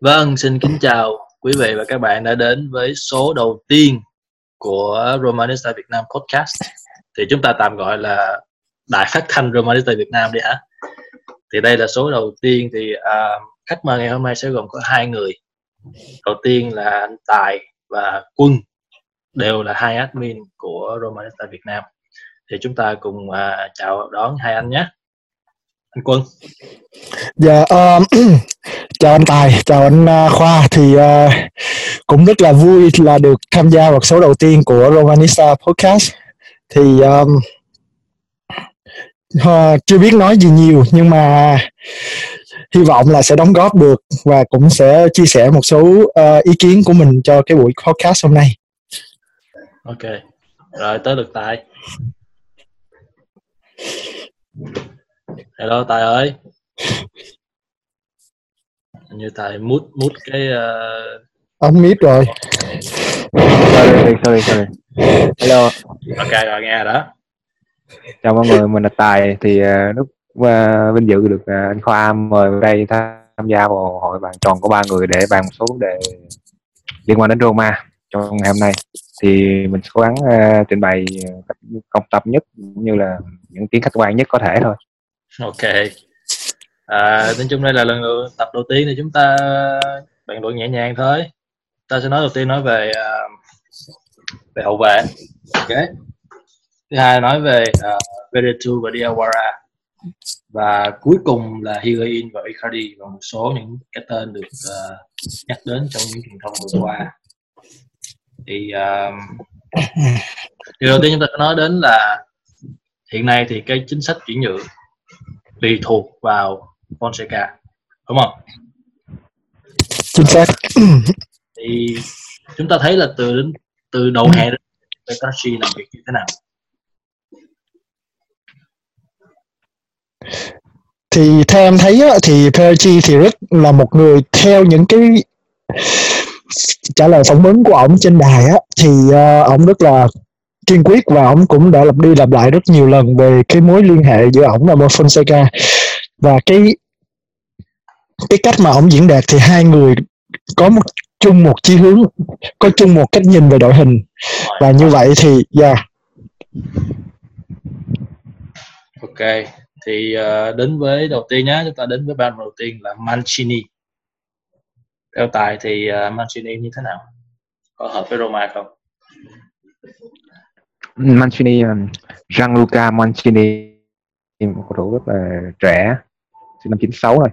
Vâng, xin kính chào quý vị và các bạn đã đến với số đầu tiên của Romanista Việt Nam Podcast. Thì chúng ta tạm gọi là Đại phát thanh Romanista Việt Nam đi hả? Thì đây là số đầu tiên thì uh, khách mời ngày hôm nay sẽ gồm có hai người. Đầu tiên là anh Tài và Quân đều là hai admin của Romanista Việt Nam. Thì chúng ta cùng uh, chào đón hai anh nhé. Anh Quân. Dạ, uh, chào anh Tài, chào anh uh, Khoa. Thì uh, cũng rất là vui là được tham gia vào số đầu tiên của Romanista Podcast. Thì um, uh, chưa biết nói gì nhiều nhưng mà hy vọng là sẽ đóng góp được và cũng sẽ chia sẻ một số uh, ý kiến của mình cho cái buổi podcast hôm nay. Ok, rồi tới lượt Tài. Hello Tài ơi. Như Tài mút mút cái uh... ông mít rồi. Sorry sorry sorry hello. Ok rồi nghe đó. Chào mọi người mình là Tài. Thì uh, rất uh, vinh dự được uh, anh Khoa mời đây tham gia vào hội bàn tròn của ba người để bàn một số vấn đề liên quan đến Roma trong ngày hôm nay. Thì mình cố gắng uh, trình bày cách công tập nhất cũng như là những kiến khách quan nhất có thể thôi ok. À, nói chung đây là lần đầu, tập đầu tiên thì chúng ta bàn luận nhẹ nhàng thôi. Ta sẽ nói đầu tiên nói về uh, về hậu vệ. Ok. Thứ hai nói về à, uh, Veretu và Diawara. Và cuối cùng là Higuain và Icardi và một số những cái tên được uh, nhắc đến trong những truyền thông vừa qua. Thì uh, điều đầu tiên chúng ta nói đến là hiện nay thì cái chính sách chuyển nhượng tùy thuộc vào Fonseca đúng không? Chính xác. thì chúng ta thấy là từ từ đầu hè đến Betashi làm việc như thế nào? thì theo em thấy á, thì Perchi thì rất là một người theo những cái trả lời phỏng vấn của ổng trên đài á thì uh, ổng rất là kiên quyết và ông cũng đã lặp đi lặp lại rất nhiều lần về cái mối liên hệ giữa ổng và Fonseca và cái cái cách mà ổng diễn đạt thì hai người có một chung một chí hướng có chung một cách nhìn về đội hình. Và như vậy thì yeah. ok thì uh, đến với đầu tiên nhé chúng ta đến với ban đầu tiên là Mancini. Theo tài thì uh, Mancini như thế nào? Có hợp với Roma không? Mancini um, Gianluca Mancini một cầu thủ rất là trẻ sinh năm 96 rồi.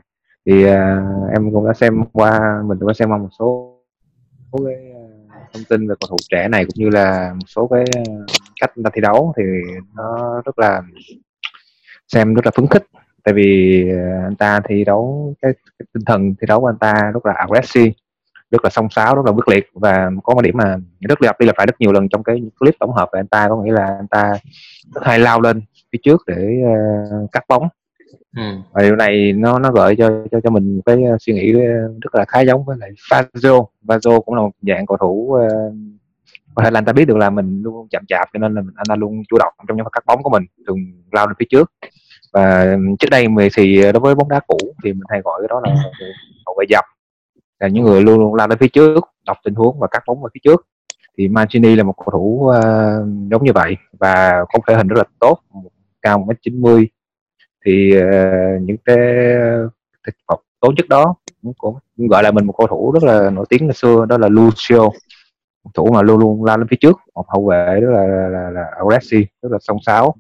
Thì uh, em cũng đã xem qua mình cũng đã xem qua một số, số cái à, thông tin về cầu thủ trẻ này cũng như là một số cái à, cách người ta thi đấu thì nó rất là xem rất là phấn khích. Tại vì anh ta thi đấu cái, cái tinh thần thi đấu của anh ta rất là aggressive rất là song sáo rất là quyết liệt. Và có một điểm mà rất lặp đi lặp lại rất nhiều lần trong cái clip tổng hợp về anh ta có nghĩa là anh ta rất hay lao lên phía trước để uh, cắt bóng. Ừ. và điều này nó nó gợi cho cho cho mình cái uh, suy nghĩ rất là khá giống với lại Fazio. Fazio cũng là một dạng cầu thủ uh, có thể là anh ta biết được là mình luôn chậm chạp cho nên là anh ta luôn chủ động trong những pha cắt bóng của mình thường lao lên phía trước. Và trước đây thì đối với bóng đá cũ thì mình hay gọi cái đó là hậu vệ dập là những người luôn luôn lao lên phía trước đọc tình huống và cắt bóng vào phía trước. Thì Mancini là một cầu thủ uh, giống như vậy và có thể hình rất là tốt cao 1m90. thì uh, những cái ờ, thực phẩm tố chất đó cũng, cũng gọi là mình một cầu thủ rất là nổi tiếng ngày xưa đó là Lucio. Một thủ mà luôn luôn lao lên phía trước một hậu vệ rất là là, là, là aggressive rất là song sáo.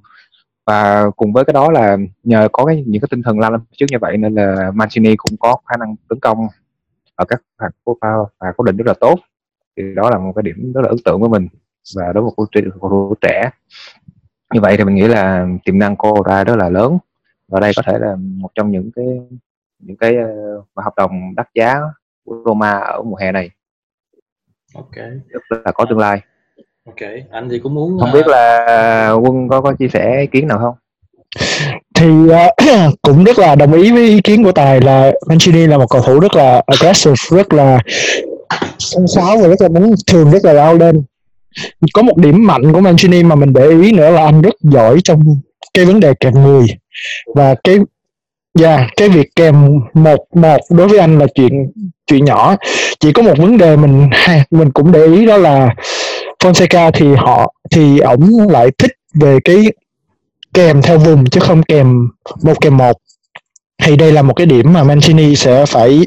Và cùng với cái đó là nhờ có cái những cái tinh thần lao lên phía trước như vậy nên là Mancini cũng có khả năng tấn công ở các phạt cố pha và cố định rất là tốt. Thì đó là một cái điểm rất là ấn tượng với mình và đối với một cầu thủ trẻ. Như vậy thì mình nghĩ là tiềm năng cô ra rất là lớn và đây có thể là một trong những cái những cái uh, hợp đồng đắt giá của Roma ở mùa hè này. Ok. Rất là có tương lai. Ok. Anh thì cũng muốn không biết là quân có có chia sẻ ý kiến nào không thì uh, cũng rất là đồng ý với ý kiến của tài là Mancini là một cầu thủ rất là aggressive rất là song sáo và rất là muốn thường rất là lao lên. Có một điểm mạnh của Mancini mà mình để ý nữa là anh rất giỏi trong cái vấn đề kèm người. Và cái yeah, cái việc kèm một một đối với anh là chuyện chuyện nhỏ. Chỉ có một vấn đề mình mình cũng để ý đó là Fonseca thì họ thì ổng lại thích về cái kèm theo vùng chứ không kèm một kèm một thì đây là một cái điểm mà Mancini sẽ phải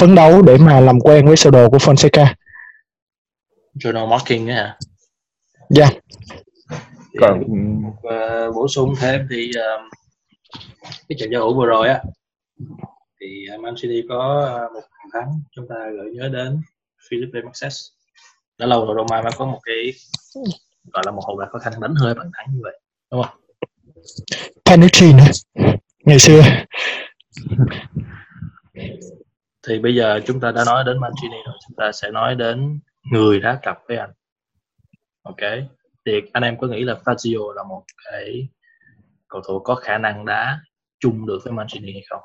phấn đấu để mà làm quen với sơ đồ của Fonseca. Journal marking hả? Dạ. Yeah. Còn uh, bổ sung thêm thì uh, cái trận giao hữu vừa rồi á thì Mancini có một bàn thắng chúng ta gợi nhớ đến Felipe Maxes đã lâu rồi Roma mới có một cái gọi là một hậu vệ có khả năng đánh hơi bàn thắng như vậy đúng không? Panucci nữa ngày xưa. Thì bây giờ chúng ta đã nói đến Mancini rồi chúng ta sẽ nói đến người đá cặp với anh. Ok thì anh em có nghĩ là Fazio là một cái cầu thủ có khả năng đá chung được với Mancini hay không?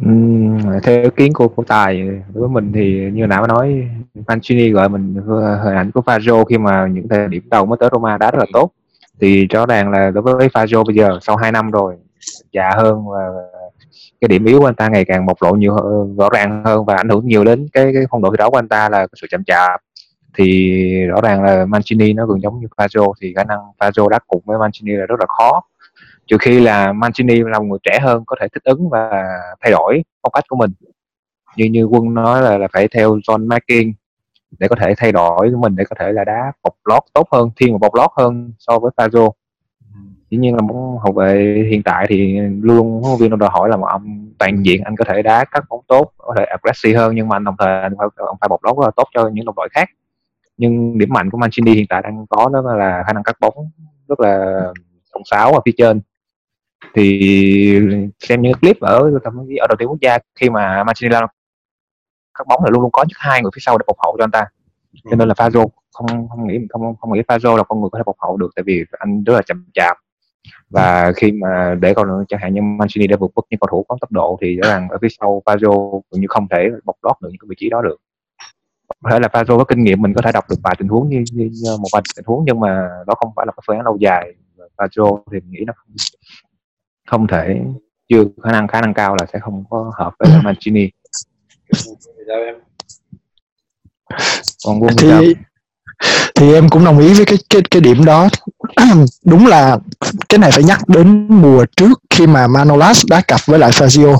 Uhm, theo ý kiến của của tài đối với mình thì như nãy nói Mancini gọi mình hình ảnh của Fazio khi mà những thời điểm đầu mới tới Roma đá rất là tốt thì rõ ràng là đối với Fazio bây giờ sau 2 năm rồi già hơn và cái điểm yếu của anh ta ngày càng bộc lộ nhiều hơn, rõ ràng hơn và ảnh hưởng nhiều đến cái cái phong độ thi đấu của anh ta là sự chậm chạp. Thì rõ ràng là Mancini nó gần giống như Fazio thì khả năng Fazio đá cùng với Mancini là rất là khó. Trừ khi là Mancini là một người trẻ hơn có thể thích ứng và thay đổi phong cách của mình. Như như quân nói là, là phải theo John Marking để có thể thay đổi của mình để có thể là đá bọc lót tốt hơn thiên một bọc lót hơn so với Fazio. Dĩ nhiên là muốn hậu vệ hiện tại thì luôn huấn viên đòi hỏi là một ông toàn diện anh có thể đá các bóng tốt có thể aggressive hơn nhưng mà anh đồng thời anh phải, ông phải bọc lót rất là tốt cho những đồng đội khác. Nhưng điểm mạnh của Mancini hiện tại đang có đó là khả năng cắt bóng rất là thông sáo ở phía trên. Thì xem những clip ở ở đội tuyển quốc gia khi mà Mancini cắt bóng là luôn luôn có nhất hai người phía sau để bọc hậu cho anh ta. Cho nên là Fazio không không nghĩ không không nghĩ Fazio là con người có thể bọc hậu được tại vì anh rất là chậm chạp. Và khi mà để còn chẳng hạn như Mancini đã vượt mức những cầu thủ có tốc độ thì rõ ràng ở phía sau Fazio cũng như không thể bọc lót được những cái vị trí đó được. Có thể là Fazio có kinh nghiệm mình có thể đọc được vài tình huống như, như, như một vài tình huống nhưng mà đó không phải là cái phương án lâu dài. Fazio thì mình nghĩ nó không, không thể chưa khả năng khả năng cao là sẽ không có hợp với Mancini còn quân thì thì em cũng đồng ý với cái cái cái điểm đó. Đúng là cái này phải nhắc đến mùa trước khi mà Manolas đá cặp với lại Fazio.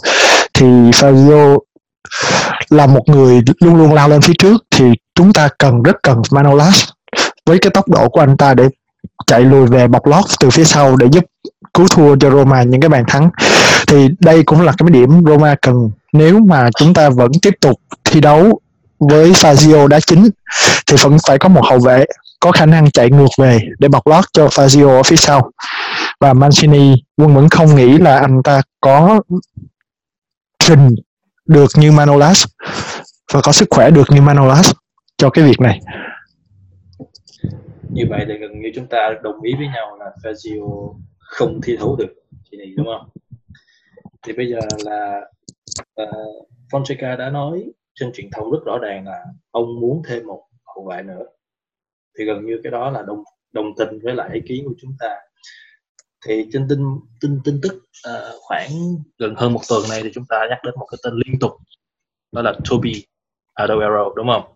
Thì Fazio là một người luôn luôn lao lên phía trước thì chúng ta cần rất cần Manolas với cái tốc độ của anh ta để chạy lùi về bọc lót từ phía sau để giúp cứu thua cho Roma những cái bàn thắng. Thì đây cũng là cái điểm Roma cần. Nếu mà chúng ta vẫn tiếp tục thi đấu với Fazio đá chính thì vẫn phải có một hậu vệ có khả năng chạy ngược về để bọc lót cho Fazio ở phía sau. Và Mancini quân vẫn không nghĩ là anh ta có trình được như Manolas và có sức khỏe được như Manolas cho cái việc này. Như vậy thì gần như chúng ta đồng ý với nhau là Fazio không thi đấu được chị này đúng không? Thì bây giờ là uh, Fonseca đã nói trên truyền thông rất rõ ràng là ông muốn thêm một hậu vệ nữa. Thì gần như cái đó là đồng đồng tình với lại ý kiến của chúng ta. Thì trên tin tin tin tức uh, khoảng gần hơn một tuần này thì chúng ta nhắc đến một cái tên liên tục đó là Toby Adoero đúng không?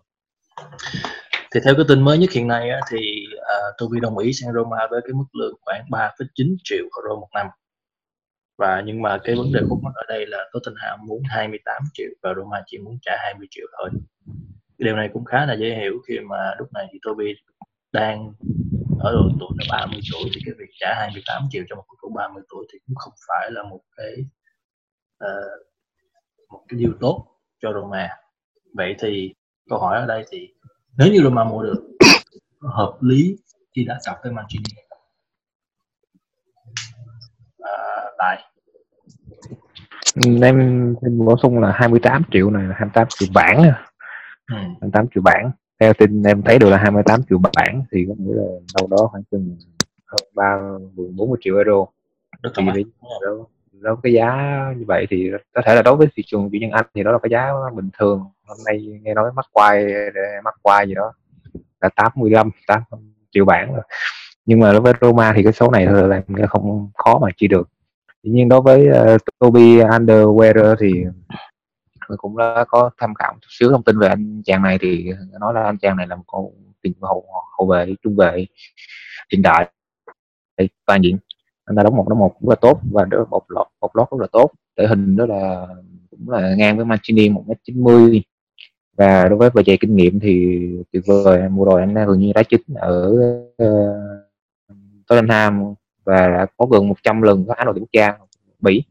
Thì theo cái tin mới nhất hiện nay á, thì uh, Toby đồng ý sang Roma với cái mức lương khoảng 3,9 triệu euro một năm và nhưng mà cái vấn đề khúc mắc ở đây là Tottenham muốn 28 triệu và Roma chỉ muốn trả 20 triệu thôi. Điều này cũng khá là dễ hiểu khi mà lúc này thì Toby đang ở độ tuổi là 30 tuổi thì cái việc trả 28 triệu cho một cầu thủ 30 tuổi thì cũng không phải là một cái uh, một cái điều tốt cho Roma. Vậy thì câu hỏi ở đây thì nếu như Roma mua được hợp lý khi đã cặp với Mancini à, tại em, em bổ sung là 28 triệu này là 28 triệu bản ừ. 28 triệu bản theo tin em thấy được là 28 triệu bản thì có nghĩa là đâu đó khoảng chừng hơn ba bốn mươi triệu euro. Là thì đó, đó cái giá như vậy thì có thể là đối với thị trường chuyển nhân Anh thì đó là cái giá bình thường. Hôm nay nghe nói mắc quay mắc quay gì đó là 85 8 triệu bản rồi. Nhưng mà đối với Roma thì cái số này là không khó mà chi được tuy nhiên đối với uh, Toby Underwear thì mình cũng đã có tham khảo chút xíu thông tin về anh chàng này thì nói là anh chàng này là một cầu tiền hậu hậu vệ trung vệ hiện đại. Toàn diện. Anh ta đóng một đóng một rất là tốt và đỡ một lót một lót rất là tốt. Thể hình đó là cũng là ngang với Mancini một mét chín mươi. Và đối với về dày kinh nghiệm thì tuyệt vời. Mùa rồi anh gần như đá chính ở uh, Tottenham và đã có gần 100 lần có áo đội quốc gia Bỉ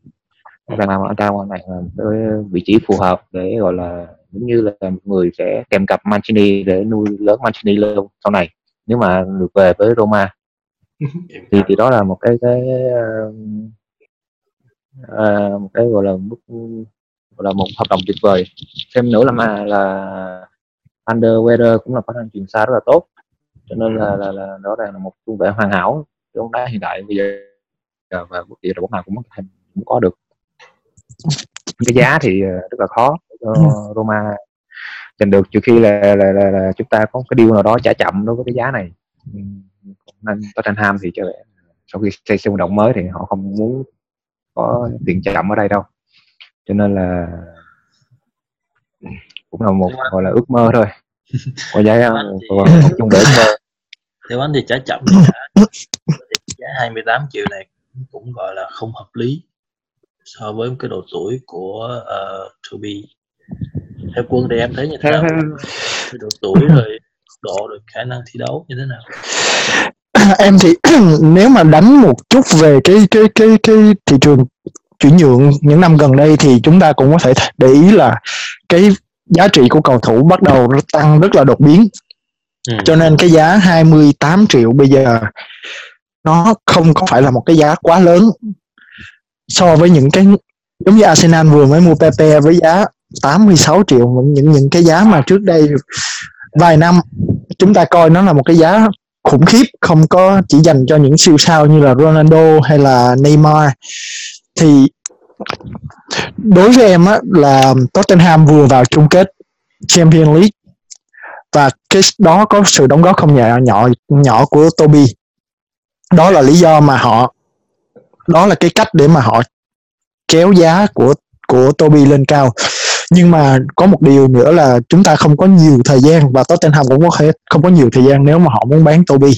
rằng là anh ta này là cái vị trí phù hợp để gọi là giống như là một người sẽ kèm cặp Mancini để nuôi lớn Mancini lên sau này nếu mà được về với Roma. Thì thì đó là một cái cái uh, một cái gọi là mức gọi là một hợp đồng tuyệt vời. Thêm nữa là mà là Underwear cũng là khả năng truyền xa rất là tốt. Cho nên là là, là đó là một trung vệ hoàn hảo bóng đá hiện đại bây giờ và bất kỳ đội bóng nào cũng cũng có được. Cái giá thì rất là khó cho Roma giành được. Trừ khi là, là, là, là chúng ta có cái điều nào đó trả chậm đối với cái giá này. Nên Tottenham thì cho sau khi xây sân động mới thì họ không muốn có tiền chậm ở đây đâu. Cho nên là cũng là một gọi là ước mơ thôi. Có giá một chung để ước mơ theo anh thì trả chậm giá 28 triệu này cũng gọi là không hợp lý so với cái độ tuổi của uh, Toby. Theo quân thì em thấy như thế nào? Độ tuổi rồi độ rồi khả năng thi đấu như thế nào? Em thì nếu mà đánh một chút về cái cái cái cái thị trường chuyển nhượng những năm gần đây thì chúng ta cũng có thể để ý là cái giá trị của cầu thủ bắt đầu tăng rất là đột biến ừ. cho nên cái giá 28 triệu bây giờ nó không có phải là một cái giá quá lớn so với những cái giống như Arsenal vừa mới mua Pepe với giá 86 triệu những những cái giá mà trước đây vài năm chúng ta coi nó là một cái giá khủng khiếp không có chỉ dành cho những siêu sao như là Ronaldo hay là Neymar thì đối với em á, là Tottenham vừa vào chung kết Champions League và cái đó có sự đóng góp không nhỏ nhỏ nhỏ của Toby. Đó là lý do mà họ đó là cái cách để mà họ kéo giá của của Toby lên cao. Nhưng mà có một điều nữa là chúng ta không có nhiều thời gian và Tottenham cũng có thể không có nhiều thời gian nếu mà họ muốn bán Toby.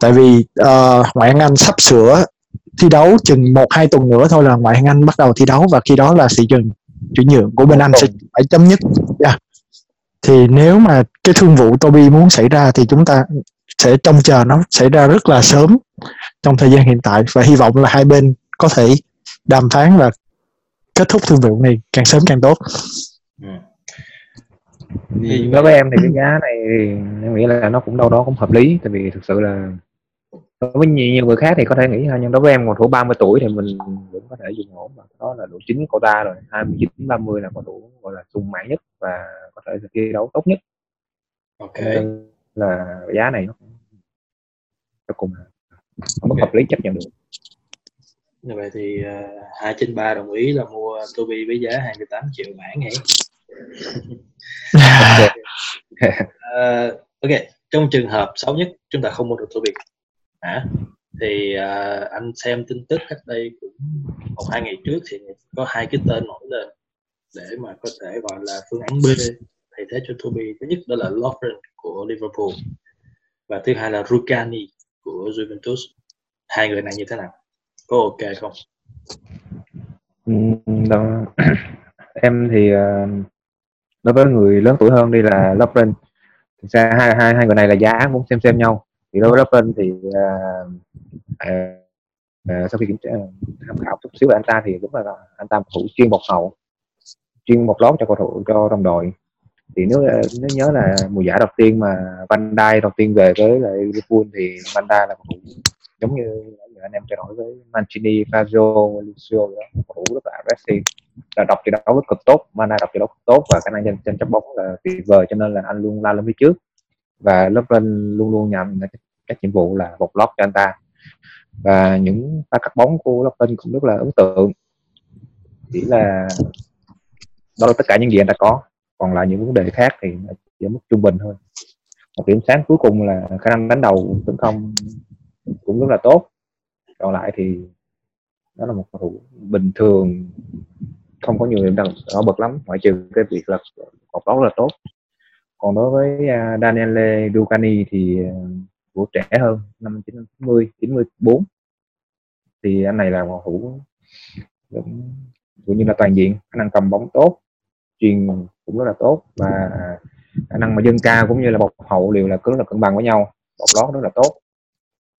Tại vì uh, ngoại hạng Anh sắp sửa thi đấu chừng một hai tuần nữa thôi là ngoại hạng Anh bắt đầu thi đấu và khi đó là thị trường chuyển nhượng của bên Anh sẽ phải chấm dứt. Yeah. Thì nếu mà cái thương vụ Toby muốn xảy ra thì chúng ta sẽ trông chờ nó xảy ra rất là sớm trong thời gian hiện tại. Và hy vọng là hai bên có thể đàm phán và kết thúc thương vụ này càng sớm càng tốt. Ừ. thì đối với em thì cái giá này em nghĩ là nó cũng đâu đó cũng hợp lý tại vì thực sự là đối với nhiều, nhiều người khác thì có thể nghĩ ha nhưng đối với em một thủ 30 tuổi thì mình vẫn có thể dùng ổn. Và đó là độ chính của ta rồi 29 30 là có đủ gọi là sung mãn nhất và thể là thi đấu tốt nhất. Ok. Nên là giá này nó cuối cùng không okay. hợp lý chấp nhận được. Như vậy thì uh, hai trên ba đồng ý là mua Toby với giá 28 triệu mãn nhỉ uh, ok trong trường hợp xấu nhất chúng ta không mua được Toby hả? Thì uh, anh xem tin tức cách đây cũng một hai ngày trước thì có hai cái tên nổi lên để mà có thể gọi là phương án B thay thế cho Toby. Thứ nhất đó là Lovren của Liverpool. Và thứ hai là Rugani của Juventus. Hai người này như thế nào? Có ok không? Đó. em thì ờ, đối với người lớn tuổi hơn đi là Lovren. Thực ra hai hai hai người này là giá cũng xem xem nhau. Thì đối với Lovren thì uh, uh, sau khi kiểm tra tham khảo chút xíu về anh ta thì đúng là anh ta thủ chuyên một hậu chuyên một lót cho cầu thủ cho đồng đội thì nếu ờ, nếu nhớ là mùa giải đầu tiên mà Van Dijk đầu tiên về với lại Liverpool thì Van Dijk là cầu thủ giống như anh em trao đổi với Mancini, Fazio, Lucio đó cầu thủ rất là aggressive. Là đọc trận đấu rất cực tốt, Van Dijk đọc trận đấu cực tốt và khả năng trên chân chấp bóng là tuyệt vời cho nên là anh luôn la lên phía trước. Và Lovren luôn luôn nhằm các nhiệm vụ là một lót cho anh ta. Và những pha cắt bóng của Lovren cũng rất là ấn tượng. Chỉ là đó là tất cả những gì anh ta có còn lại những vấn đề khác thì chỉ ở mức trung bình thôi. Một điểm sáng cuối cùng là khả năng đánh đầu tấn công cũng rất là tốt. Còn lại thì đó là một cầu thủ bình thường, không có nhiều điểm đặc, rõ bật lắm, ngoại trừ cái việc là cột tóc rất là tốt. Còn đối với à, Daniele Ducani thì à, của trẻ hơn, năm 90 94 thì anh này là một thủ cũng như là toàn diện, khả năng cầm bóng tốt truyền cũng rất là tốt và à, khả năng mà dân ca cũng như là bọc hậu đều là cứ là cân bằng với nhau bọc lót rất là tốt.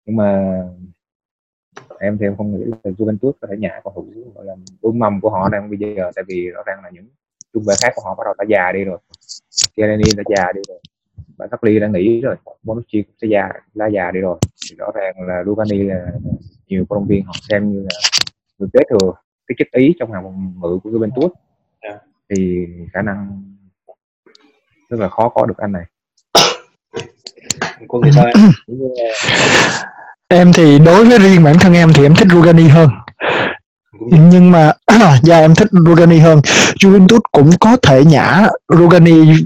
Nhưng mà em thì em không nghĩ là Juventus có thể nhả cầu thủ, gọi là ương mầm của họ đang bây giờ, tại vì rõ ràng là những trung vệ khác của họ bắt đầu đã già đi rồi. Chiellini đã già đi rồi và Ly đã nghỉ rồi, Bonucci cũng sẽ già, đã già đi rồi. Thì rõ ràng là Lugani là nhiều cổ động viên họ xem như là người kế thừa cái chất ý trong hàng ngự của Juventus. Yeah thì khả năng rất là khó có được anh này. Sao em thì đối với riêng bản thân em thì em thích Rugani hơn. Nhưng mà dạ em thích Rugani hơn. Juventus cũng có thể nhả Rugani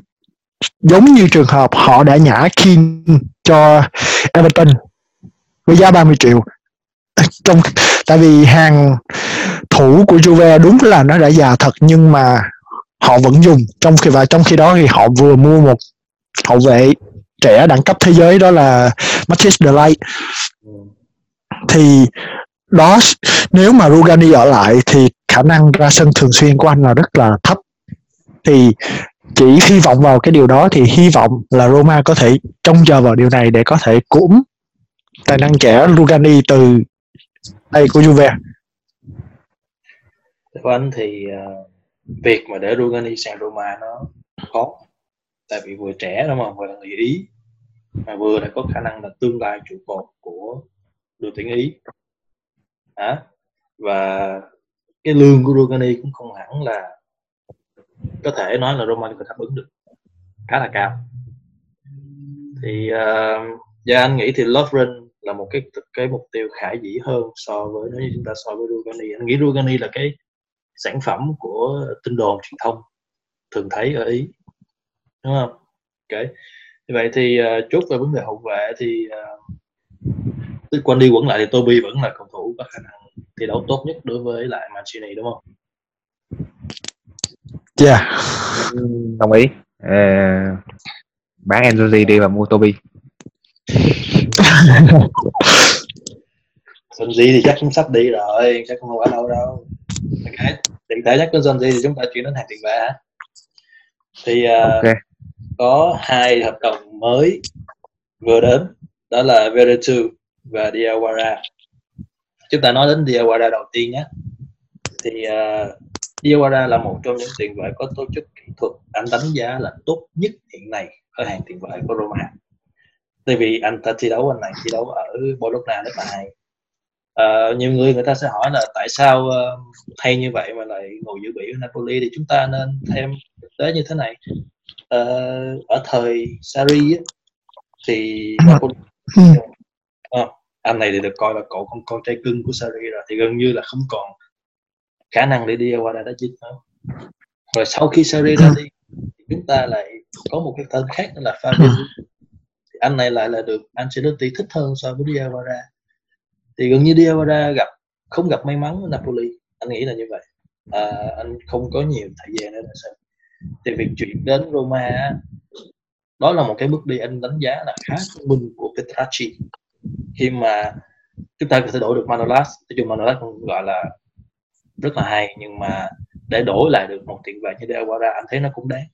giống như trường hợp họ đã nhả King cho Everton với giá 30 triệu. Trong tại vì hàng thủ của Juve đúng là nó đã già thật nhưng mà họ vẫn dùng. Trong khi và trong khi đó thì họ vừa mua một hậu vệ trẻ đẳng cấp thế giới đó là Matthias De thì đó nếu mà Rugani ở lại thì khả năng ra sân thường xuyên của anh là rất là thấp. Thì chỉ hy vọng vào cái điều đó thì hy vọng là Roma có thể trông chờ vào điều này để có thể cũng tài năng trẻ Rugani từ đây của Juve. Theo anh thì uh, việc mà để Rugani sang Roma nó khó tại vì vừa trẻ đúng không vừa là người Ý. Mà vừa lại có khả năng là tương lai trụ cột của đội tuyển Ý. À, và cái lương của Rugani cũng không hẳn là có thể nói là Roma có đáp ứng được. Khá là cao. Thì uh, và anh nghĩ thì Lovren là một cái cái mục tiêu khả dĩ hơn so với nếu như chúng ta so với Rugani. Anh nghĩ Rugani là cái sản phẩm của tin đồn truyền thông thường thấy ở Ý đúng không? Ok. Như vậy thì uh, chốt về vấn đề hậu vệ thì uh, quanh đi quẩn lại thì Toby vẫn là cầu thủ có khả năng thi đấu tốt nhất đối với lại Mancini đúng không? Dạ. Yeah. Đồng ý. Uh, bán Enzozi đi và mua Toby. Enzozi thì chắc cũng sắp đi rồi, chắc không quá lâu đâu. Okay. Tiện thể nhắc đến Enzozi thì chúng ta chuyển đến hàng tiền vệ Thì uh, okay. có hai hợp đồng mới vừa đến, đó là Veretu và Diawara. Chúng ta nói đến Diawara đầu tiên nhé. Thì uh, Diawara là một trong những tiền vệ có tố chất kỹ thuật anh đánh giá là tốt nhất hiện nay ở hàng tiền vệ của Roma tại vì anh ta thi đấu anh này thi đấu ở Bologna rất là hay uh, nhiều người người ta sẽ hỏi là tại sao uh, hay như vậy mà lại ngồi giữ bị ở Napoli? Thì chúng ta nên thêm thực tế như thế này. Uh, ở thời Sarri thì Napoli uh, anh này thì được coi là cậu con con trai cưng của Sarri rồi thì gần như là không còn khả năng để đi qua đã chết nữa. Rồi sau khi Sarri ra đi thì chúng ta lại có một cái tên khác là Fabio thì anh này lại là được Ancelotti thích hơn so với Diawara thì gần như Diawara gặp không gặp may mắn với Napoli. Anh nghĩ là như vậy. À, anh không có nhiều thời gian để xem. Thì việc chuyển đến Roma đó là một cái bước đi anh đánh giá là khá thông minh của Petracci khi mà chúng ta có thể đổi được Manolas nói chung Manolas cũng gọi là rất là hay nhưng mà để đổi lại được một tiền vệ như Diawara anh thấy nó cũng đáng.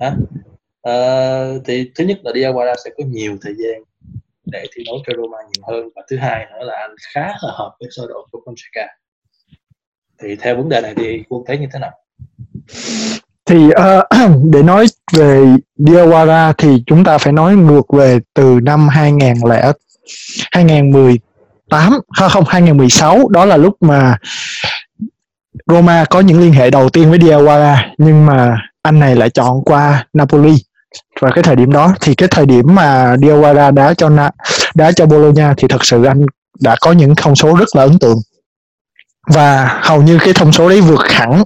Đó. À, thì thứ nhất là Diawara sẽ có nhiều thời gian để thi đấu cho Roma nhiều hơn. Và thứ hai nữa là anh khá là hợp với sơ đồ của Fonseca. Thì theo vấn đề này thì quân thấy như thế nào? Thì uh, để nói về Diawara thì chúng ta phải nói ngược về từ năm 2000 lẻ, 2018 không 2016 đó là lúc mà Roma có những liên hệ đầu tiên với Diawara nhưng mà anh này lại chọn qua Napoli và cái thời điểm đó thì cái thời điểm mà Diawara đá cho Na, đá cho Bologna thì thật sự anh đã có những thông số rất là ấn tượng. Và hầu như cái thông số đấy vượt hẳn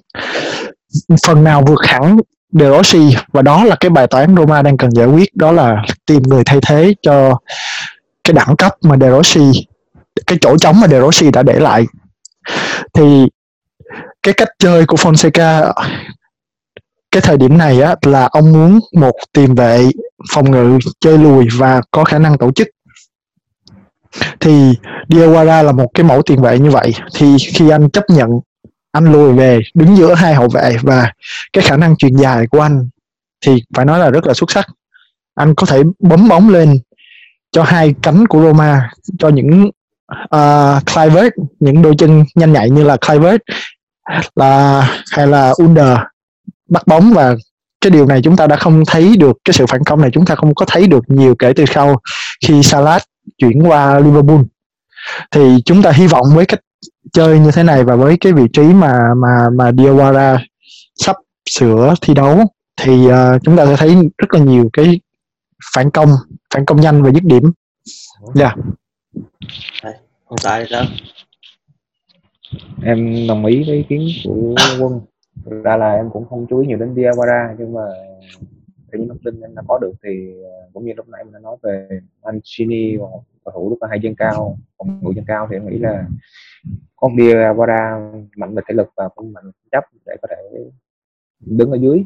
phần nào vượt hẳn De Rossi. Và đó là cái bài toán Roma đang cần giải quyết đó là tìm người thay thế cho cái đẳng cấp mà De Rossi cái chỗ trống mà De Rossi đã để lại. Thì cái cách chơi của Fonseca cái thời điểm này á là ông muốn một tiền vệ phòng ngự chơi lùi và có khả năng tổ chức. Thì Diawara là một cái mẫu tiền vệ như vậy. Thì khi anh chấp nhận anh lùi về đứng giữa hai hậu vệ và cái khả năng truyền dài của anh thì phải nói là rất là xuất sắc. Anh có thể bấm bóng lên cho hai cánh của Roma cho những uh, Clivert những đôi chân nhanh nhạy như là Clivert là hay là Under bắt bóng và cái điều này chúng ta đã không thấy được cái sự phản công này chúng ta không có thấy được nhiều kể từ sau khi Salah chuyển qua Liverpool. Thì chúng ta hy vọng với cách chơi như thế này và với cái vị trí mà mà mà Diawara sắp sửa thi đấu thì uh, chúng ta sẽ thấy rất là nhiều cái phản công phản công nhanh và dứt điểm. Dạ. Yeah. không tại sao em đồng ý với ý kiến của quân ra là em cũng không chú ý nhiều đến Diawara nhưng mà theo những thông tin em đã có được thì ờ, cũng như lúc nãy em đã nói về Mancini và cầu thủ lúc là hai chân cao phòng ngự chân cao thì em nghĩ là có Diawara mạnh về thể lực và cũng mạnh chấp để có thể đứng ở dưới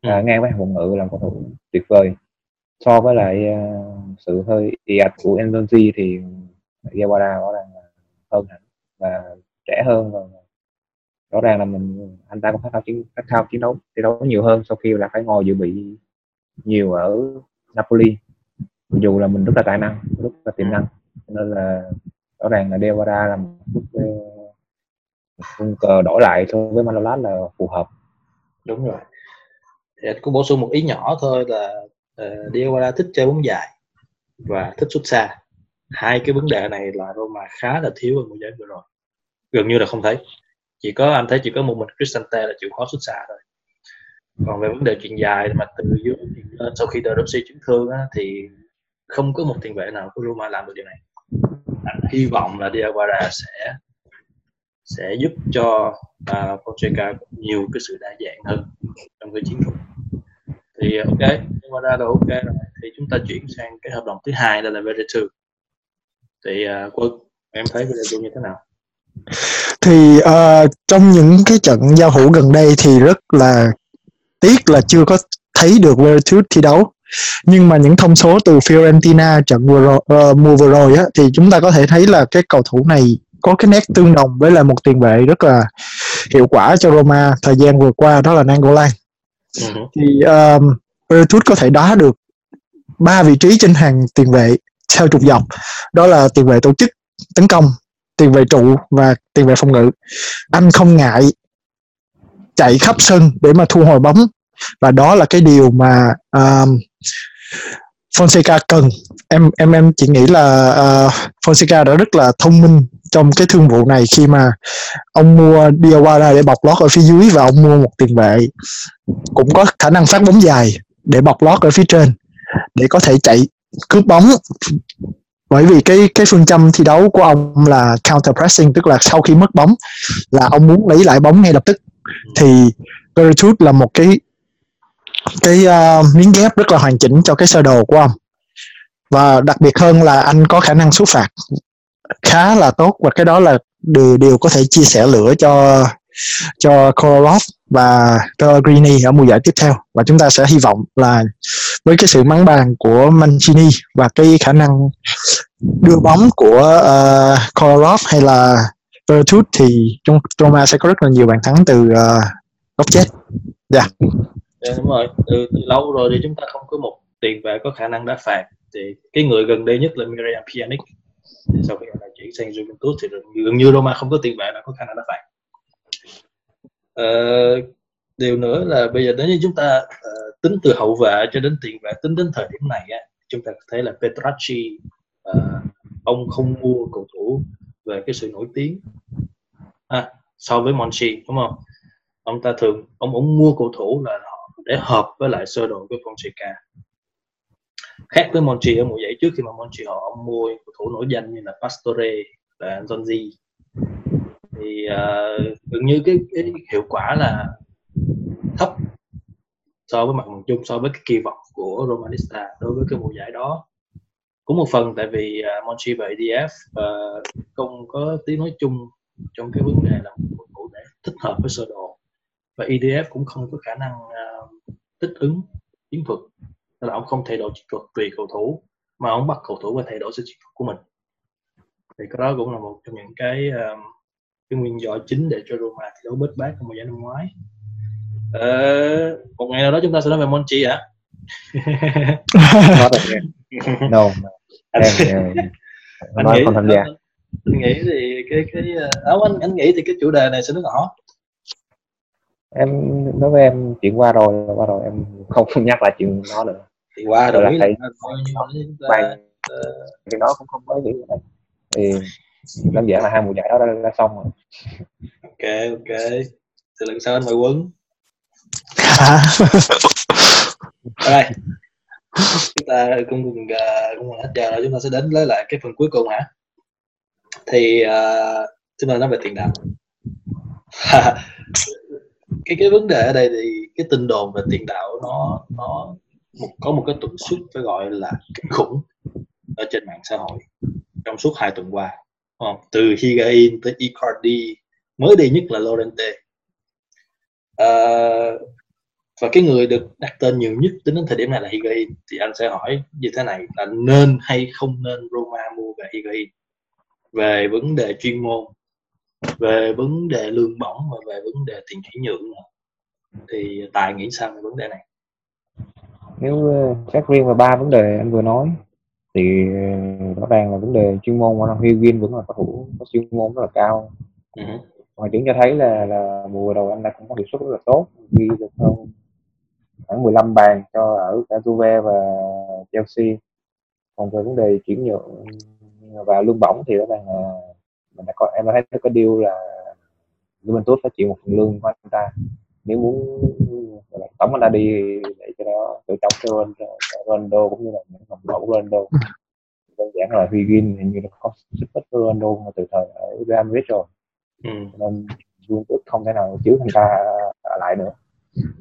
à, ừ. ngang với hàng phòng ngự làm cầu thủ tuyệt vời so với lại uh, sự hơi ạt của Enzonzi thì Diawara rõ ràng là hơn hẳn và trẻ hơn và rõ ràng là mình anh ta cũng khát khao chiến khát khao chiến đấu thi đấu nhiều hơn sau khi là phải ngồi dự bị nhiều ở Napoli. Dù là mình rất là tài năng rất là tiềm năng nên là rõ ràng là Diawara là một bước ờ, khung cờ đổi lại so với Manolas là phù hợp. Đúng rồi. Thì cũng bổ sung một ý nhỏ thôi là ờ, uh, Diawara thích chơi bóng dài và thích xuất xa. Hai cái vấn đề này là Roma khá là thiếu ở mùa giải vừa rồi. Gần như là không thấy chỉ có anh thấy chỉ có một mình Cristante là chịu khó xuất xa thôi. Còn về vấn đề chuyện dài mà từ dưới lên ờ, sau khi De Rossi chấn thương á, thì không có một tiền vệ nào của Roma làm được điều này. Anh hy vọng là Diawara sẽ sẽ giúp cho uh, Fonseca nhiều cái sự đa dạng hơn trong cái chiến thuật. Thì ờ, ok Diawara đã ok rồi. Thì chúng ta chuyển sang cái hợp đồng thứ hai là là Veretu thì uh, quân em thấy Veretu như thế nào? Thì uh, trong những cái trận giao hữu gần đây thì rất là tiếc là chưa có thấy được Veretout thi đấu. Nhưng mà những thông số từ Fiorentina trận vừa rồi, uh, mùa vừa rồi á, thì chúng ta có thể thấy là cái cầu thủ này có cái nét tương đồng với là một tiền vệ rất là hiệu quả cho Roma thời gian vừa qua đó là Nangolan. Uh-huh. thì um, Veretout có thể đá được ba vị trí trên hàng tiền vệ theo trục dọc. Đó là tiền vệ tổ chức tấn công tiền vệ trụ và tiền vệ phòng ngự. Anh không ngại chạy khắp sân để mà thu hồi bóng. Và đó là cái điều mà um, Fonseca cần. Em em em chỉ nghĩ là uh, Fonseca đã rất là thông minh trong cái thương vụ này khi mà ông mua Diawara để bọc lót ở phía dưới và ông mua một tiền vệ. Cũng có khả năng phát bóng dài để bọc lót ở phía trên để có thể chạy cướp bóng bởi vì cái cái phương châm thi đấu của ông là counter pressing tức là sau khi mất bóng là ông muốn lấy lại bóng ngay lập tức. Thì Veretout là một cái cái uh, miếng ghép rất là hoàn chỉnh cho cái sơ đồ của ông. Và đặc biệt hơn là anh có khả năng xuất phạt khá là tốt và cái đó là điều điều có thể chia sẻ lửa cho cho Kolarov và Pellegrini ở mùa giải tiếp theo. Và chúng ta sẽ hy vọng là với cái sự mắng bàn của Mancini và cái khả năng đưa bóng của uh, Kolarov hay là Vertut thì trong Roma sẽ có rất là nhiều bàn thắng từ uh, góc chết. Dạ. Yeah. Yeah, đúng rồi. Từ, từ lâu rồi thì chúng ta không có một tiền vệ có khả năng đá phạt. Thì cái người gần đây nhất là Miriam Pjanic. Thì sau khi anh chuyển sang Juventus thì gần như Roma không có tiền vệ nào có khả năng đá phạt. Uh, điều nữa là bây giờ nếu như chúng ta uh, tính từ hậu vệ cho đến tiền vệ tính đến thời điểm này á, chúng ta thấy là Petracci uh, ông không mua cầu thủ về cái sự nổi tiếng à, so với Monchi đúng không? Ông ta thường ông ông mua cầu thủ là để hợp với lại sơ đồ của Fonseca. Khác với Monchi ở mùa giải trước khi mà Monchi họ ông mua cầu thủ nổi danh như là Pastore là Zonzi thì uh, gần như cái, cái hiệu quả là thấp so với mặt bằng chung so với cái kỳ vọng của Romanista đối với cái mùa giải đó cũng một phần tại vì uh, Monchi và ADF uh, không có tiếng nói chung trong cái vấn đề là một thủ để thích hợp với sơ đồ. Và EDF cũng không có khả năng uh, thích ứng chiến thuật. Nên là ông không thay đổi chiến thuật tùy cầu thủ mà ông bắt cầu thủ phải thay đổi sự chiến thuật của mình. Thì cái đó cũng là một trong những cái um, cái nguyên do chính để cho Roma thi đấu bết bát trong mùa giải năm ngoái. Ờ, một ngày nào đó chúng ta sẽ nói về Monchi hả? Not again. no, no. Anh, em em. Anh nói nghĩ không tham gia. anh nghĩ thì cái cái uh, anh anh nghĩ thì cái chủ đề này sẽ rất rõ em nói với em chuyện qua rồi qua rồi em không nhắc lại chuyện đó nữa. Thì qua Rồi là thầy- Bạn chuyện đó cũng không có hết. thì đơn giản là hai mùa giải đó đã, đã xong rồi. Ok ok. Thì lần sau anh mời quấn. Ở đây chúng ta cũng cùng uh, cũng hết giờ rồi chúng ta sẽ đến lấy lại cái phần cuối cùng hả? Thì uh, chúng ta nói về tiền đạo. Cái cái vấn đề ở đây thì cái tin đồn về tiền đạo nó nó một, có một cái tuần suất phải gọi là kinh khủng ở trên mạng xã hội trong suốt hai tuần qua đúng không? từ Higuain tới Icardi mới đây nhất là Lorente uh, à, và cái người được đặt tên nhiều nhất tính đến thời điểm này là Higuain thì anh sẽ hỏi như thế này là nên hay không nên Roma mua về Higuain về vấn đề chuyên môn về vấn đề lương bổng và về vấn đề tiền chuyển nhượng nữa. thì tài nghĩ sao về vấn đề này nếu ờ, xét riêng về ba vấn đề anh vừa nói thì ờ, rõ ràng là vấn đề chuyên môn của Huyên vẫn là cầu thủ có chuyên môn rất là cao ừ. ngoài chứng cho thấy là là mùa rồi anh đã cũng có hiệu suất rất là tốt ghi được hơn khoảng 15 bàn cho ở cả Juve và Chelsea. Còn về vấn đề chuyển nhượng và lương bổng thì rõ ràng là mình đã có em đã thấy có deal là Juventus phải chịu một phần lương của anh ta. Nếu muốn tống anh ta đi để cho nó chỗ trống cho Ron- cho Ronaldo cũng như là những phòng thủ của Ronaldo. Đơn giản là Higuain hình như là có mích với Ronaldo mà từ thời ở Real Madrid rồi. Ừ. nên Juventus không thể nào giữ anh ta lại nữa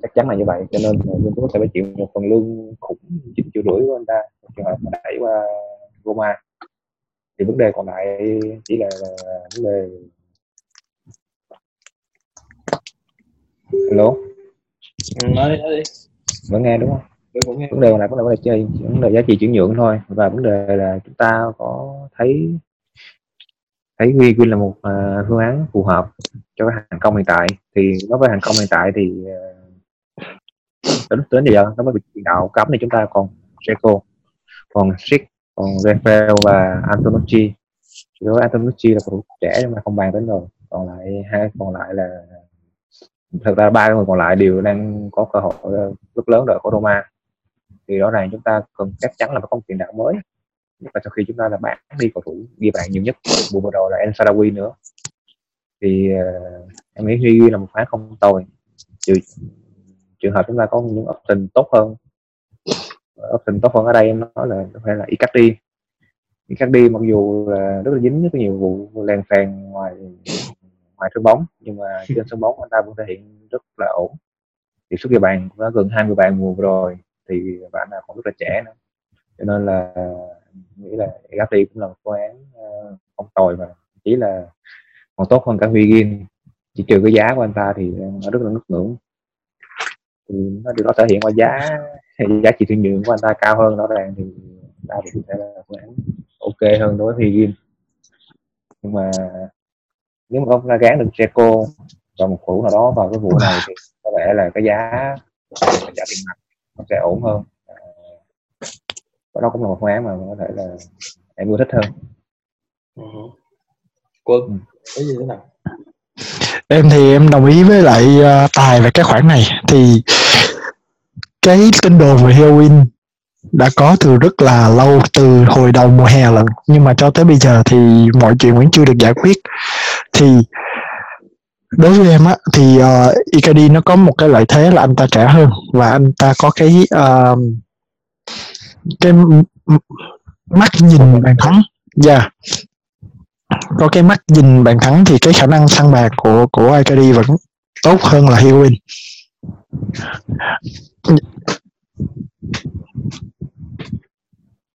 chắc chắn là như vậy cho nên Juventus sẽ phải chịu một phần lương khủng 9 triệu rưỡi của anh ta trường hợp mà đẩy qua Roma. Thì vấn đề còn lại chỉ là, là vấn đề hello? Ừ, nói đi vẫn nghe đúng không? Nghe. vấn đề còn lại vấn đề vấn đề chơi vấn đề giá trị chuyển nhượng thôi. Và vấn đề là chúng ta có thấy thấy Huy Quyên là một à, phương án phù hợp cho cái hàng công hiện tại. Thì đối với hàng công hiện tại thì uh, đến đến giờ nó mới bị tiền đạo cấm thì chúng ta còn Seco còn Schick còn Rafael và Antonucci. Thì đối Antonucci là cầu thủ trẻ nhưng mà không bàn đến rồi. Còn lại hai còn lại là thực ra ba người còn lại đều đang có cơ hội ờ, rất lớn đợi của Roma. Thì rõ ràng chúng ta cần chắc chắn là phải có một tiền đạo mới. Nhất là sau khi chúng ta là bán đi cầu thủ ghi bàn nhiều nhất mùa vừa rồi là El Sarawi nữa. Thì uh, em nghĩ Huy là một phá không tồi. Trừ trường hợp chúng ta có những option tốt hơn. Option tốt hơn ở đây em nói là có thể là Icardi. Icardi mặc dù là rất là dính cái nhiều vụ lèn phèn ngoài ngoài sân bóng nhưng mà trên sân bóng anh ta vẫn thể hiện rất là ổn. Thì số ghi bàn cũng đã gần 20 bàn mùa vừa rồi thì bạn là còn rất là trẻ nữa. Cho nên là nghĩ là Icardi cũng là một phương án uh, không tồi mà chỉ là còn tốt hơn cả Higuain chỉ trừ cái giá của anh ta thì nó rất là nức ngưỡng thì nó điều đó thể hiện qua giá giá trị chuyển nhượng của anh ta cao hơn rõ ràng thì ta có thể là phương án ok hơn đối với Higuain nhưng mà nếu mà không ra gán được Checo và một thủ nào đó vào cái vụ này thì có vẻ là cái giá trả tiền mặt nó sẽ ổn hơn à, đó cũng là một phương án mà có thể là em ưa thích hơn Ừ. Quân, Ừ. có gì thế nào? Em thì em đồng ý với lại uh, tài về cái khoản này. Thì cái tin đồn về heroin đã có từ rất là lâu từ hồi đầu mùa hè lận. Nhưng mà cho tới bây giờ thì mọi chuyện vẫn chưa được giải quyết. Thì đối với em á thì uh, Icardi nó có một cái lợi thế là anh ta trẻ hơn và anh ta có cái uh, cái mắt nhìn bàn thắng. Dạ có cái mắt nhìn bàn thắng thì cái khả năng săn bàn của của Icardi vẫn tốt hơn là Higuain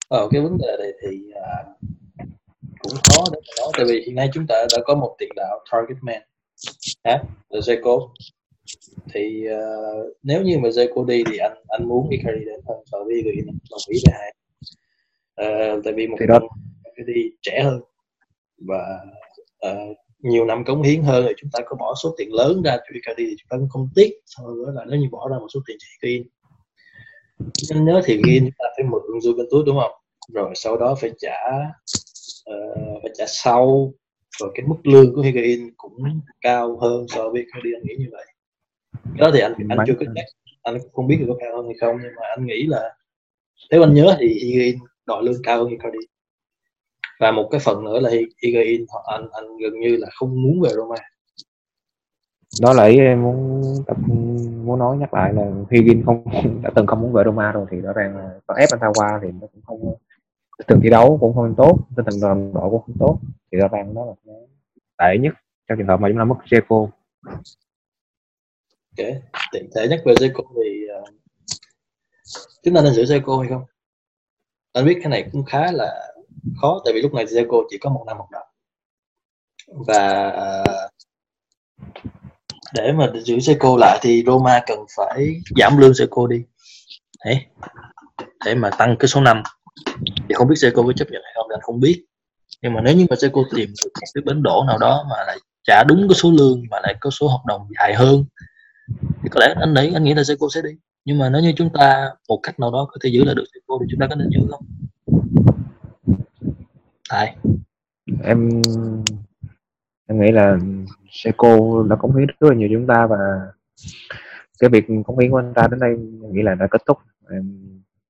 Ờ, cái vấn đề này thì à, cũng khó để mà nói tại vì hiện nay chúng ta đã có một tiền đạo target man. Ha là Zeko thì uh, nếu như mà Zeko đi thì anh anh muốn Icardi đến hơn so với Icardi đồng ý với hai. Uh, tại vì một thì đó. Icardi trẻ hơn và uh, nhiều năm cống hiến hơn thì chúng ta có bỏ số tiền lớn ra cho Icardi thì chúng ta cũng không tiếc. So với là nếu như bỏ ra một số tiền cho Icardi nên nhớ thì Gin chúng ta phải mượn Juventus đúng không? Rồi sau đó phải trả uh, phải trả sau. Rồi cái mức lương của Higuain cũng cao hơn so với Icardi anh nghĩ như vậy. Đó thì anh anh chưa có chắc anh không biết có cao hơn hay không nhưng mà anh nghĩ là nếu anh nhớ thì Higuain đòi lương cao hơn Icardi và một cái phần nữa là Higuain anh anh gần như là không muốn về Roma. Đó là ý em muốn tập muốn nói nhắc lại là Higgin không đã từng không muốn về Roma rồi thì rõ ràng là có ép anh ta qua thì nó cũng không từng thi đấu cũng không tốt tinh thần đồng đội cũng không tốt. Thì rõ ràng đó là cái tệ nhất trong trường hợp mà chúng ta mất Jeco ok tiện thể nhắc về Jeco thì uh, chúng ta nên giữ Jeco hay không? Anh biết cái này cũng khá là khó tại vì lúc này Jeco chỉ có một năm hợp đồng và uh, để mà giữ Seco lại thì Roma cần phải giảm lương Seco đi. Đấy. để mà tăng cái số năm. Thì không biết Seco có chấp nhận hay không thì anh không biết. Nhưng mà nếu như mà Seco tìm được một cái bến đổ nào đó mà lại trả đúng cái số lương mà lại có số hợp đồng dài hơn thì có lẽ anh nghĩ anh nghĩ là Seco sẽ đi. Nhưng mà nếu như chúng ta một cách nào đó có thể giữ lại được Seco thì chúng ta có nên giữ không? Sai em em nghĩ là Seiko đã cống hiến rất là nhiều chúng ta và cái việc cống hiến của anh ta đến đây nghĩ là đã kết thúc. Em,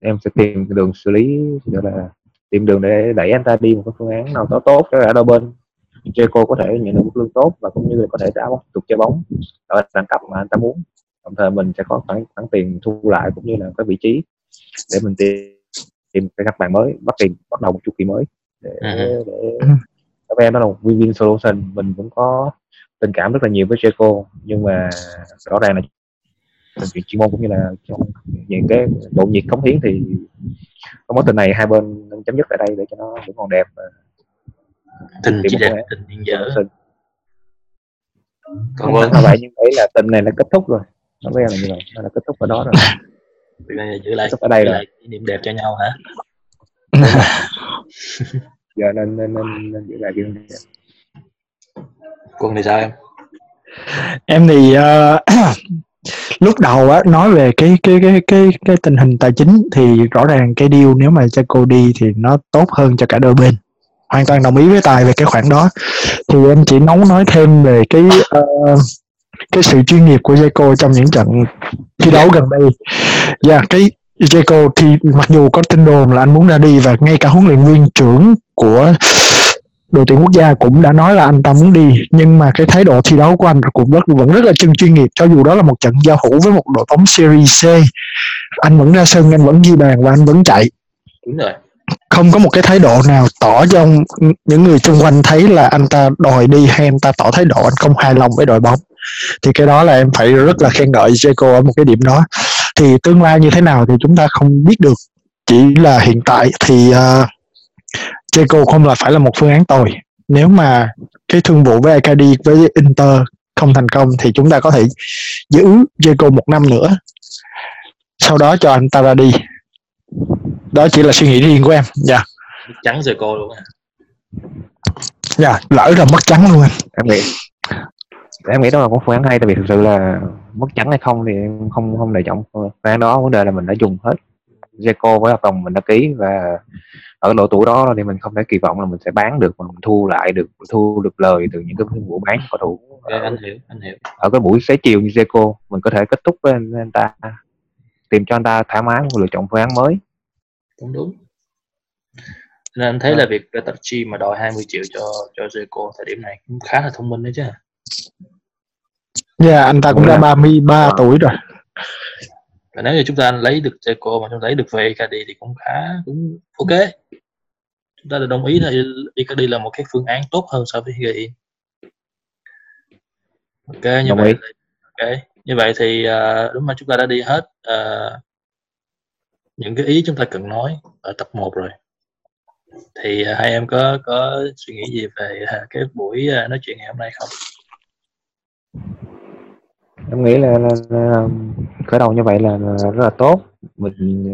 em sẽ tìm đường xử lý gọi là tìm đường để đẩy anh ta đi một cái phương án nào đó tốt cho cả đôi bên. Seiko có thể nhận được mức lương tốt và cũng như là có thể đá bóng tục chơi bóng. Ở đẳng cấp mà anh ta muốn. Đồng thời mình sẽ có khoản khoản tiền thu lại cũng như là cái vị trí để mình tìm tìm cái các bạn mới bắt tìm bắt đầu một chu kỳ mới để, uh-huh. để đối em đó là một win-win solution mình cũng có tình cảm rất là nhiều với Checo nhưng mà rõ ràng là chuyện chuyên môn cũng như là trong những cái độ nhiệt cống hiến thì có mối tình này hai bên nên chấm dứt tại đây để cho nó vẫn còn đẹp tình chỉ đẹp tình hiện dở. Còn vâng vậy nhưng thấy là tình này nó kết thúc rồi. Nó với em là như vậy nó là kết thúc ở đó rồi. Bây giờ giữ lại ở đây rồi. kỷ niệm đẹp cho nhau hả giờ nên nên nên, nên giữ lại đẹp quân thì sao em? Em thì uh, lúc đầu á nói về cái cái cái cái cái tình hình tài chính thì rõ ràng cái deal nếu mà cho cô đi thì nó tốt hơn cho cả đôi bên. Hoàn toàn đồng ý với tài về cái khoản đó. Thì em chỉ nóng nói thêm về cái uh, cái sự chuyên nghiệp của Jaco trong những trận thi đấu gần đây. Dạ yeah, cái Jaco thì mặc dù có tin đồn là anh muốn ra đi và ngay cả huấn luyện viên trưởng của đội tuyển quốc gia cũng đã nói là anh ta muốn đi nhưng mà cái thái độ thi đấu của anh cũng rất vẫn rất là chân chuyên nghiệp cho dù đó là một trận giao hữu với một đội bóng Series C. Anh vẫn ra sân anh vẫn ghi bàn và anh vẫn chạy. Đúng rồi. Không có một cái thái độ nào tỏ cho những người xung quanh thấy là anh ta đòi đi hay anh ta tỏ thái độ anh không hài lòng với đội bóng. Thì cái đó là em phải rất là khen ngợi Jaco ở một cái điểm đó thì tương lai như thế nào thì chúng ta không biết được. Chỉ là hiện tại thì uh, Jaco không là phải là một phương án tồi. Nếu mà cái thương vụ với Icardi với Inter không thành công thì chúng ta có thể giữ Jaco một năm nữa. Sau đó cho anh ta ra đi. Đó chỉ là suy nghĩ riêng của em. Dạ. Yeah. trắng Jaco luôn à? Dạ yeah, lỡ ra mất trắng luôn anh. Em nghĩ em nghĩ đó là một phương án hay tại vì thực sự là mất trắng hay không thì em không không để trọng phương án đó. Vấn đề là mình đã dùng hết Zeco với hợp đồng mình đã ký và ở độ tuổi đó thì mình không thể kỳ vọng là mình sẽ bán được mà mình thu lại được thu được lời từ những cái vụ bán cầu thủ okay, anh hiểu anh hiểu. ở cái buổi xế chiều như Zeco mình có thể kết thúc với anh, anh ta tìm cho anh ta thoải mái lựa chọn phương án mới. Đúng đúng. Nên anh thấy là việc Getachi mà đòi 20 triệu cho cho Zeco thời điểm này cũng khá là thông minh đấy chứ Dạ, yeah, anh ta cũng đã 33 à. tuổi rồi. Và nếu như chúng ta lấy được Seco mà chúng ta lấy được về Icardi thì cũng khá cũng ok. Chúng ta đã đồng ý là Icardi là một cái phương án tốt hơn so với Higuain. Ok, như đồng vậy. Ý. Ok, như vậy thì uh, đúng mà chúng ta đã đi hết uh, những cái ý chúng ta cần nói ở tập 1 rồi. thì hai em có có suy nghĩ gì về cái buổi nói chuyện ngày hôm nay không em nghĩ là, là, là khởi đầu như vậy là, là rất là tốt. Mình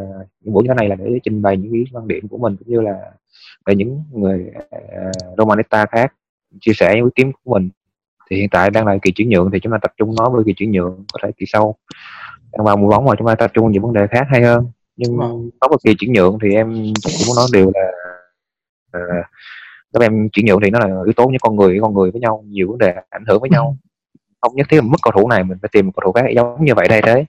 uh, những buổi như thế này là để trình bày những ý quan điểm của mình cũng như là để những người uh, Romanista khác chia sẻ những ý kiến của mình. Thì hiện tại đang là kỳ chuyển nhượng thì chúng ta tập trung nói về kỳ chuyển nhượng có thể kỳ sau. Đang vào mùa bóng mà chúng ta tập trung những vấn đề khác hay hơn. Nhưng có một kỳ chuyển nhượng thì em cũng muốn nói điều là uh, các em chuyển nhượng thì nó là yếu tố như con người con người với nhau nhiều vấn đề ảnh hưởng với nhau không nhất thiết mất cầu thủ này mình phải tìm một cầu thủ khác giống như vậy đây thế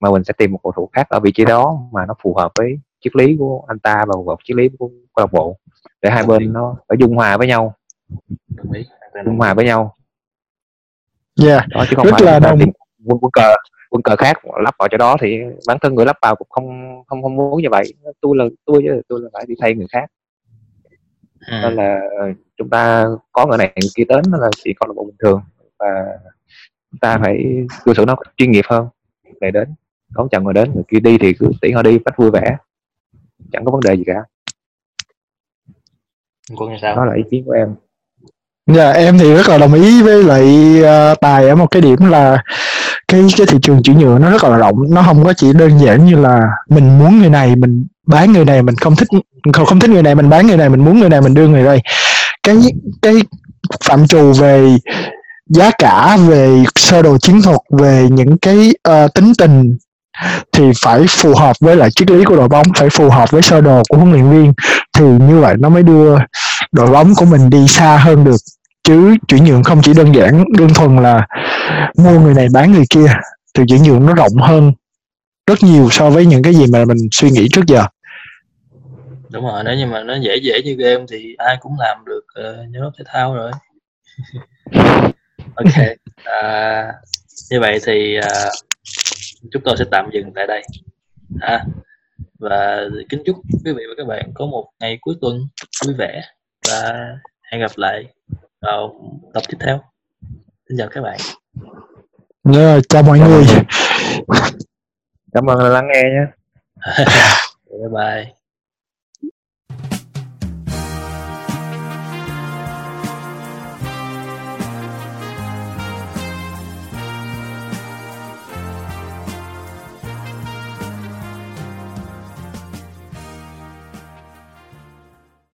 mà mình sẽ tìm một cầu thủ khác ở vị trí đó mà nó phù hợp với triết lý của anh ta và phù hợp triết lý của câu lạc bộ. Để hai bên nó phải dung hòa với nhau. Dung hòa với nhau. Yeah. Đó chứ không rất phải là đồng quân, quân cờ quân cờ khác lắp vào chỗ đó thì bản thân người lắp vào cũng không không không muốn như vậy. Tôi là tôi chứ tôi là phải đi thay người khác. Ừ. nên là ờ, chúng ta có người này người kia đến nó là chỉ còn là một bình thường. Và ta phải cư xử nó chuyên nghiệp hơn để đến đón chào người đến người kia đi thì cứ tiễn họ đi rất vui vẻ chẳng có vấn đề gì cả. Quân như sao? Đó là ý kiến của em. Dạ em thì rất là đồng ý với lại ờ, tài ở một cái điểm là cái cái thị trường chuyển nhượng nó rất là rộng nó không có chỉ đơn giản như là mình muốn người này mình bán người này mình không thích không không thích người này mình bán người này mình muốn người này mình đưa người đây. Cái cái phạm trù về giá cả về sơ đồ chiến thuật về những cái ờ, tính tình thì phải phù hợp với lại triết lý của đội bóng phải phù hợp với sơ đồ của huấn luyện viên. Thì như vậy nó mới đưa đội bóng của mình đi xa hơn được. Chứ chuyển nhượng không chỉ đơn giản đơn thuần là mua người này bán người kia thì chuyển nhượng nó rộng hơn rất nhiều so với những cái gì mà mình suy nghĩ trước giờ. Đúng rồi nếu như mà nó dễ dễ như game thì ai cũng làm được uh, nhóm thể thao rồi ok à, như vậy thì à, chúng tôi sẽ tạm dừng tại đây. Ha và kính chúc quý vị và các bạn có một ngày cuối tuần vui vẻ và hẹn gặp lại vào tập tiếp theo. Xin chào các bạn. Dạ, chào mọi người. Cảm ơn đã lắng nghe nhé. Bye bye